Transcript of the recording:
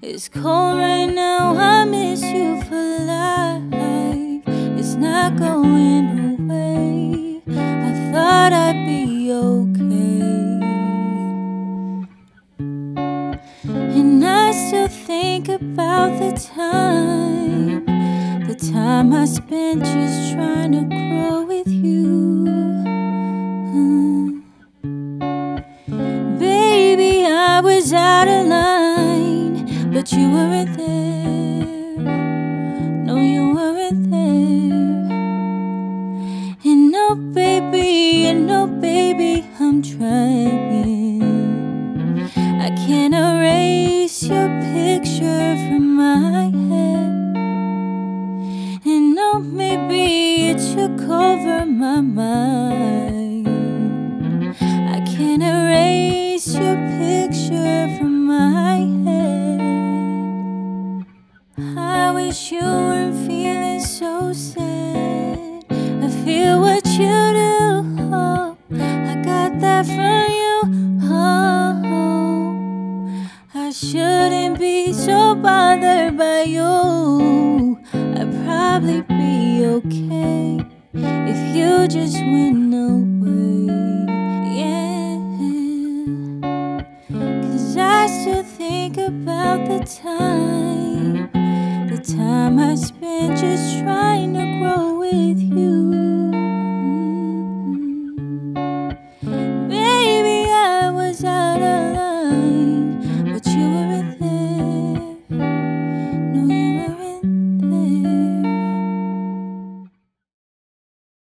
It's cold right now, I miss you for life. It's not going away. I thought I'd be okay. And I still think about the time time I spent just trying to grow with you. Mm. Baby, I was out of line, but you weren't there. No, you weren't there. And no, baby, and no, baby, I'm trying. I can't erase your picture Maybe it took over my mind. I can't erase your picture from my head. I wish you weren't feeling so sad. I feel what you do. Oh, I got that from you. Oh, I shouldn't be so bothered by you. Okay if you just went away. Yeah. Cause I still think about the time, the time I spent just trying to grow